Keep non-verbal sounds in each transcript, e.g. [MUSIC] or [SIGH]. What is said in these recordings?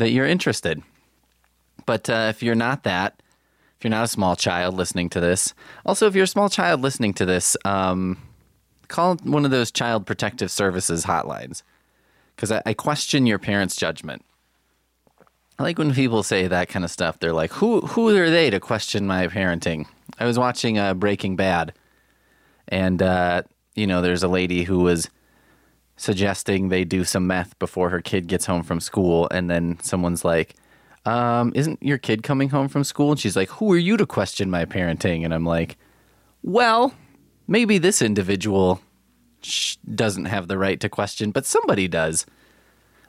that you're interested. But uh, if you're not that, if you're not a small child listening to this, also if you're a small child listening to this, um, call one of those child protective services hotlines because I, I question your parents' judgment. I like when people say that kind of stuff. They're like, "Who who are they to question my parenting?" I was watching uh, Breaking Bad, and uh, you know, there's a lady who was suggesting they do some meth before her kid gets home from school, and then someone's like, um, "Isn't your kid coming home from school?" And she's like, "Who are you to question my parenting?" And I'm like, "Well, maybe this individual doesn't have the right to question, but somebody does."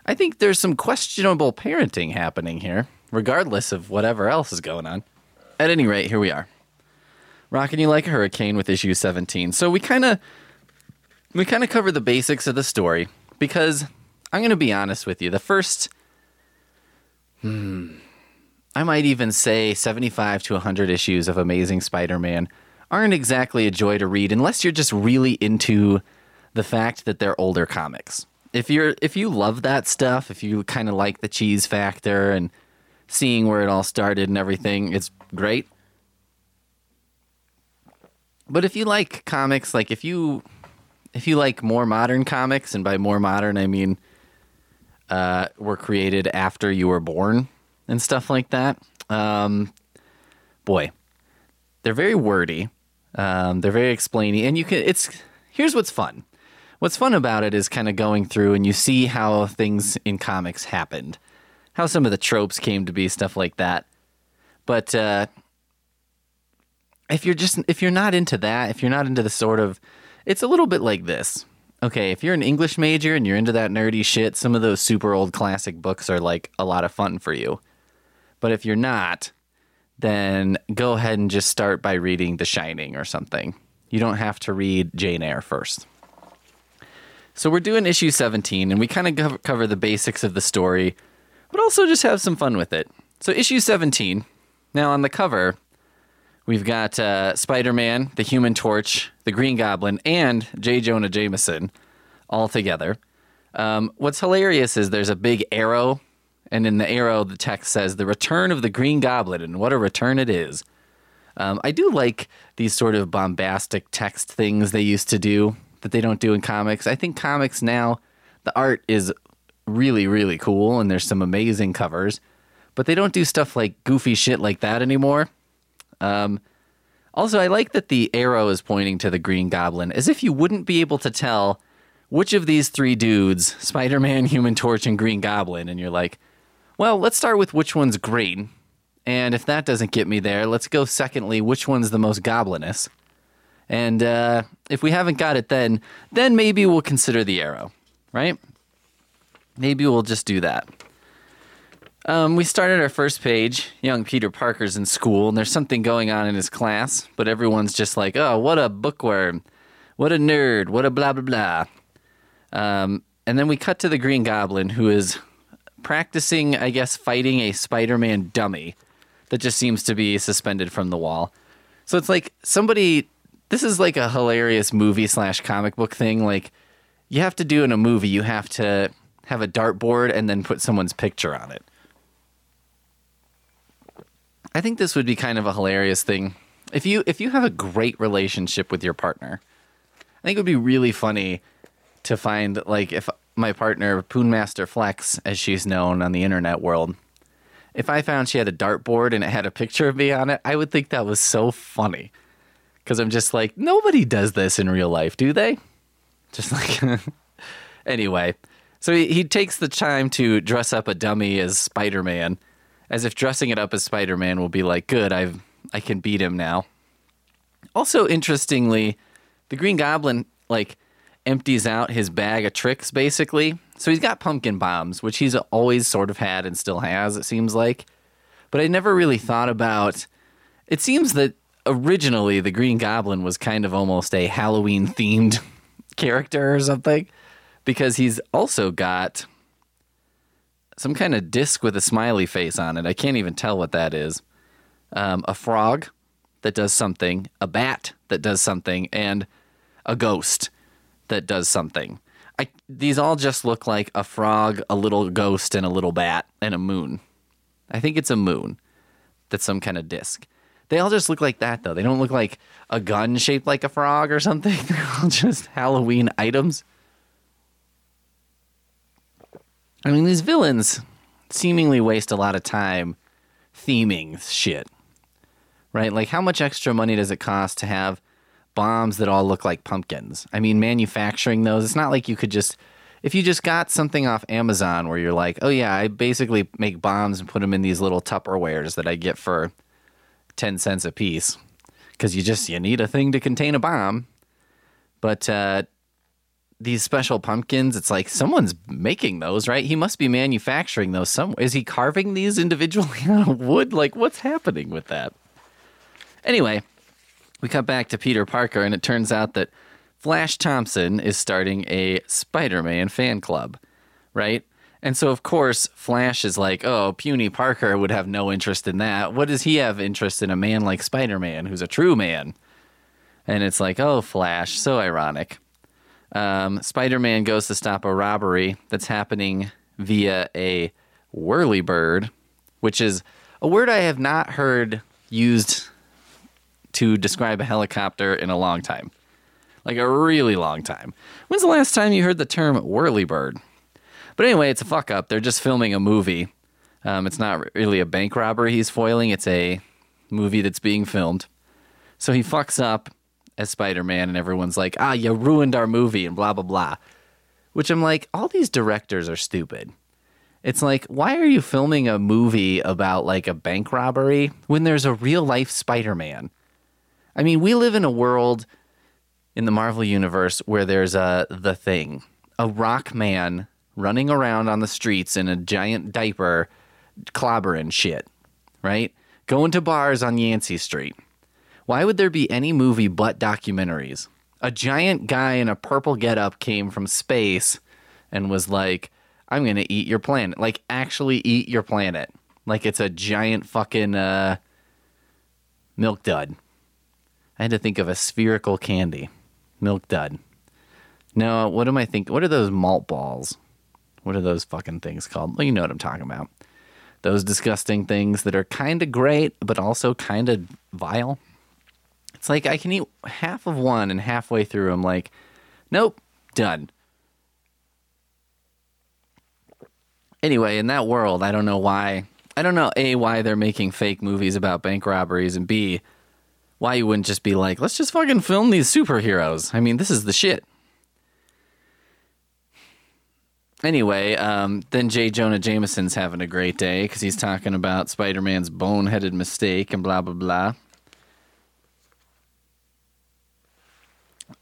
I think there's some questionable parenting happening here, regardless of whatever else is going on. At any rate, here we are. Rocking you like a hurricane with issue 17. So we kind of we kind of cover the basics of the story because I'm going to be honest with you. The first hmm, I might even say 75 to 100 issues of Amazing Spider-Man aren't exactly a joy to read unless you're just really into the fact that they're older comics if you're if you love that stuff, if you kind of like the cheese factor and seeing where it all started and everything, it's great. But if you like comics, like if you if you like more modern comics, and by more modern I mean uh, were created after you were born and stuff like that, um, boy, they're very wordy. Um, they're very explainy, and you can. It's here's what's fun what's fun about it is kind of going through and you see how things in comics happened, how some of the tropes came to be, stuff like that. But uh, if you're just if you're not into that, if you're not into the sort of, it's a little bit like this. Okay, if you're an English major and you're into that nerdy shit, some of those super old classic books are like a lot of fun for you. But if you're not, then go ahead and just start by reading The Shining or something. You don't have to read Jane Eyre first. So we're doing issue 17, and we kind of cover the basics of the story, but also just have some fun with it. So, issue 17. Now, on the cover, we've got uh, Spider Man, the Human Torch, the Green Goblin, and J. Jonah Jameson all together. Um, what's hilarious is there's a big arrow, and in the arrow, the text says, The Return of the Green Goblin, and what a return it is. Um, I do like these sort of bombastic text things they used to do that they don't do in comics. I think comics now, the art is really, really cool and there's some amazing covers, but they don't do stuff like goofy shit like that anymore. Um, also, I like that the arrow is pointing to the Green Goblin as if you wouldn't be able to tell which of these three dudes, Spider Man, Human Torch, and Green Goblin, and you're like, well, let's start with which one's green. And if that doesn't get me there, let's go secondly, which one's the most goblinous. And uh, if we haven't got it then, then maybe we'll consider the arrow, right? Maybe we'll just do that. Um, we started our first page. Young Peter Parker's in school, and there's something going on in his class, but everyone's just like, oh, what a bookworm. What a nerd. What a blah, blah, blah. Um, and then we cut to the Green Goblin, who is practicing, I guess, fighting a Spider Man dummy that just seems to be suspended from the wall. So it's like somebody this is like a hilarious movie slash comic book thing. Like you have to do in a movie, you have to have a dartboard and then put someone's picture on it. I think this would be kind of a hilarious thing. If you if you have a great relationship with your partner, I think it would be really funny to find like if my partner Poonmaster Flex, as she's known on the internet world, if I found she had a dartboard and it had a picture of me on it, I would think that was so funny because I'm just like nobody does this in real life, do they? Just like [LAUGHS] anyway. So he, he takes the time to dress up a dummy as Spider Man, as if dressing it up as Spider Man will be like, good, I've I can beat him now. Also, interestingly, the Green Goblin like empties out his bag of tricks basically. So he's got pumpkin bombs, which he's always sort of had and still has, it seems like. But I never really thought about. It seems that originally the Green Goblin was kind of almost a Halloween themed [LAUGHS] character or something because he's also got some kind of disc with a smiley face on it. I can't even tell what that is. Um, a frog that does something, a bat that does something, and a ghost that does something. I, these all just look like a frog, a little ghost, and a little bat, and a moon. I think it's a moon that's some kind of disc. They all just look like that, though. They don't look like a gun shaped like a frog or something. [LAUGHS] They're all just Halloween items. I mean, these villains seemingly waste a lot of time theming shit, right? Like, how much extra money does it cost to have bombs that all look like pumpkins? I mean, manufacturing those, it's not like you could just, if you just got something off Amazon where you're like, oh, yeah, I basically make bombs and put them in these little Tupperwares that I get for 10 cents a piece because you just, you need a thing to contain a bomb. But, uh, these special pumpkins it's like someone's making those right? He must be manufacturing those. Some is he carving these individually [LAUGHS] on wood? Like what's happening with that? Anyway we cut back to peter parker and it turns out that flash thompson is starting a spider-man fan club right? And so of course flash is like oh puny parker would have no interest in that. What does he have interest in a man like spider-man who's a true man? And it's like oh flash so ironic um, Spider Man goes to stop a robbery that's happening via a whirlybird, which is a word I have not heard used to describe a helicopter in a long time. Like a really long time. When's the last time you heard the term whirlybird? But anyway, it's a fuck up. They're just filming a movie. Um, it's not really a bank robbery he's foiling, it's a movie that's being filmed. So he fucks up as Spider Man, and everyone's like, ah, you ruined our movie, and blah, blah, blah. Which I'm like, all these directors are stupid. It's like, why are you filming a movie about like a bank robbery when there's a real life Spider Man? I mean, we live in a world in the Marvel universe where there's a the thing, a rock man running around on the streets in a giant diaper, clobbering shit, right? Going to bars on Yancey Street. Why would there be any movie but documentaries? A giant guy in a purple getup came from space and was like, I'm going to eat your planet. Like, actually eat your planet. Like, it's a giant fucking uh, milk dud. I had to think of a spherical candy. Milk dud. No, what am I thinking? What are those malt balls? What are those fucking things called? Well, you know what I'm talking about. Those disgusting things that are kind of great, but also kind of vile. It's like I can eat half of one and halfway through I'm like, nope, done. Anyway, in that world, I don't know why. I don't know A, why they're making fake movies about bank robberies, and B, why you wouldn't just be like, let's just fucking film these superheroes. I mean, this is the shit. Anyway, um, then J. Jonah Jameson's having a great day because he's talking about Spider Man's boneheaded mistake and blah, blah, blah.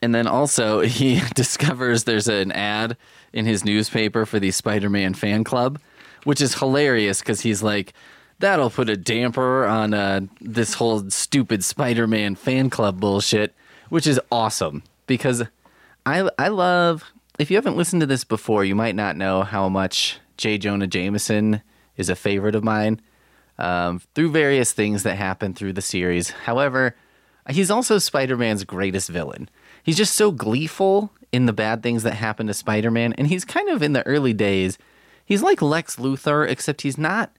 And then also, [LAUGHS] he [LAUGHS] discovers there's an ad in his newspaper for the Spider Man fan club, which is hilarious because he's like, that'll put a damper on uh, this whole stupid Spider Man fan club bullshit, which is awesome because I, I love. If you haven't listened to this before, you might not know how much J. Jonah Jameson is a favorite of mine um, through various things that happen through the series. However, he's also Spider Man's greatest villain he's just so gleeful in the bad things that happen to Spider-Man and he's kind of in the early days. He's like Lex Luthor except he's not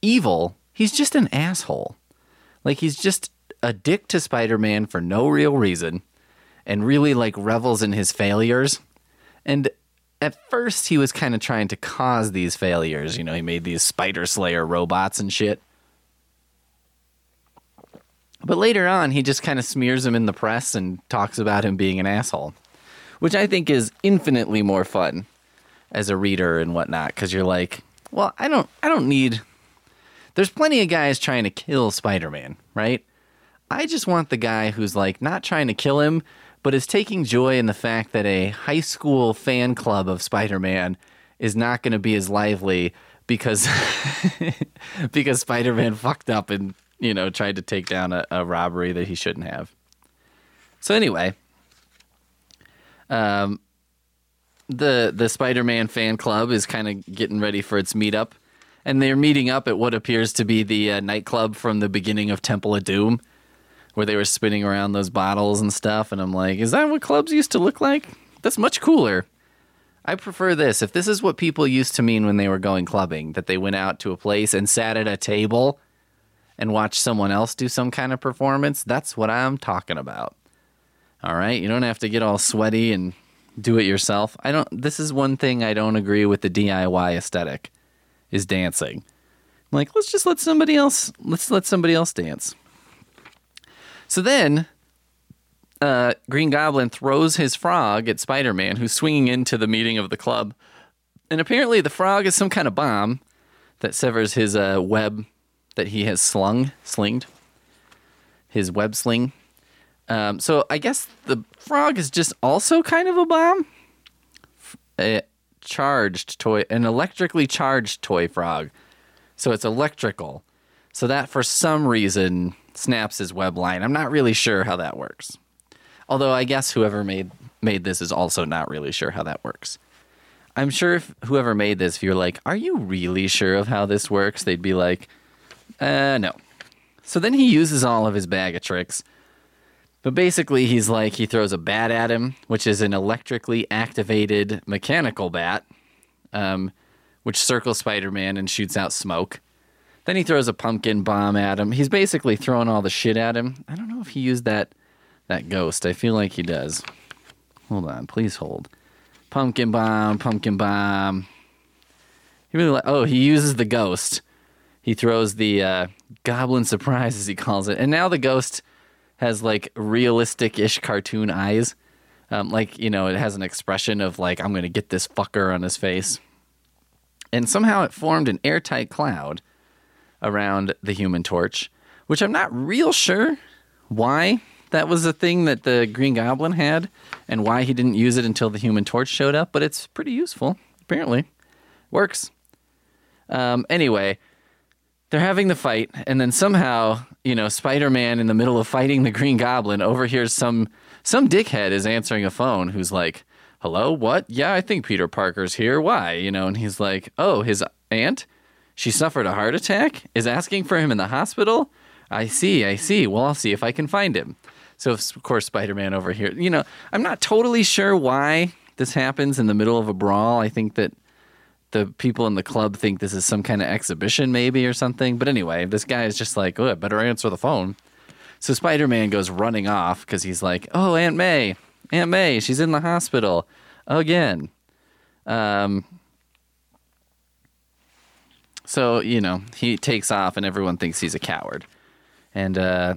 evil. He's just an asshole. Like he's just a dick to Spider-Man for no real reason and really like revels in his failures. And at first he was kind of trying to cause these failures. You know he made these spider slayer robots and shit but later on, he just kind of smears him in the press and talks about him being an asshole, which I think is infinitely more fun as a reader and whatnot. Because you're like, well, I don't, I don't need. There's plenty of guys trying to kill Spider-Man, right? I just want the guy who's like not trying to kill him, but is taking joy in the fact that a high school fan club of Spider-Man is not going to be as lively because [LAUGHS] because Spider-Man fucked up and you know, tried to take down a, a robbery that he shouldn't have. So anyway, um, the the Spider-Man fan club is kind of getting ready for its meetup, and they're meeting up at what appears to be the uh, nightclub from the beginning of Temple of Doom, where they were spinning around those bottles and stuff. And I'm like, is that what clubs used to look like? That's much cooler. I prefer this. If this is what people used to mean when they were going clubbing, that they went out to a place and sat at a table and watch someone else do some kind of performance, that's what I'm talking about. All right? You don't have to get all sweaty and do it yourself. I don't this is one thing I don't agree with the DIY aesthetic is dancing. I'm like, let's just let somebody else let's let somebody else dance. So then uh, Green Goblin throws his frog at Spider Man, who's swinging into the meeting of the club. And apparently, the frog is some kind of bomb that severs his uh, web that he has slung, slinged, his web sling. Um, so I guess the frog is just also kind of a bomb. A charged toy, an electrically charged toy frog. So it's electrical. So that for some reason snaps his web line. I'm not really sure how that works. Although I guess whoever made made this is also not really sure how that works. I'm sure if whoever made this, if you're like, "Are you really sure of how this works?" They'd be like, "Uh, no." So then he uses all of his bag of tricks. But basically, he's like, he throws a bat at him, which is an electrically activated mechanical bat, um, which circles Spider Man and shoots out smoke. Then he throws a pumpkin bomb at him. He's basically throwing all the shit at him. I don't know if he used that that ghost. I feel like he does. Hold on, please hold. Pumpkin bomb, pumpkin bomb. He really like. Oh, he uses the ghost. He throws the uh, goblin surprise, as he calls it, and now the ghost has like realistic-ish cartoon eyes. Um, like you know, it has an expression of like I'm gonna get this fucker on his face, and somehow it formed an airtight cloud around the Human Torch, which I'm not real sure why that was a thing that the Green Goblin had and why he didn't use it until the Human Torch showed up, but it's pretty useful, apparently. Works. Um, anyway, they're having the fight, and then somehow, you know, Spider Man in the middle of fighting the Green Goblin overhears some some dickhead is answering a phone who's like, Hello, what? Yeah, I think Peter Parker's here. Why? You know, and he's like, Oh, his aunt? She suffered a heart attack? Is asking for him in the hospital? I see, I see. Well, I'll see if I can find him. So of course Spider-Man over here. You know, I'm not totally sure why this happens in the middle of a brawl. I think that the people in the club think this is some kind of exhibition maybe or something. But anyway, this guy is just like, "Oh, I better answer the phone." So Spider-Man goes running off cuz he's like, "Oh, Aunt May. Aunt May, she's in the hospital again." Um so, you know, he takes off and everyone thinks he's a coward. And uh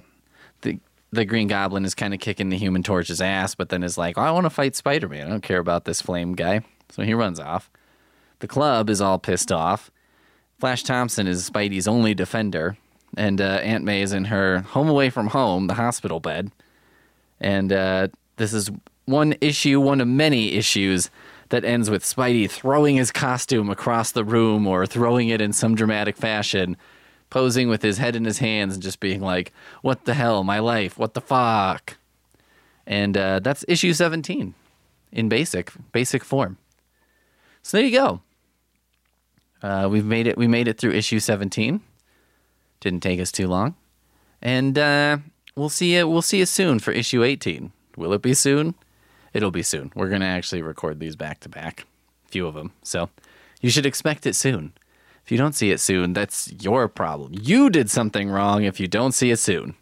the the Green Goblin is kind of kicking the Human Torch's ass, but then is like, oh, I want to fight Spider Man. I don't care about this flame guy. So he runs off. The club is all pissed off. Flash Thompson is Spidey's only defender, and uh, Aunt May is in her home away from home, the hospital bed. And uh, this is one issue, one of many issues that ends with Spidey throwing his costume across the room or throwing it in some dramatic fashion posing with his head in his hands and just being like, "What the hell, my life? What the fuck?" And uh, that's issue 17 in basic basic form. So there you go. Uh, we've made it. We made it through issue 17. Didn't take us too long, and uh, we'll see you. We'll see you soon for issue 18. Will it be soon? It'll be soon. We're gonna actually record these back to back, a few of them. So you should expect it soon. If you don't see it soon, that's your problem. You did something wrong if you don't see it soon.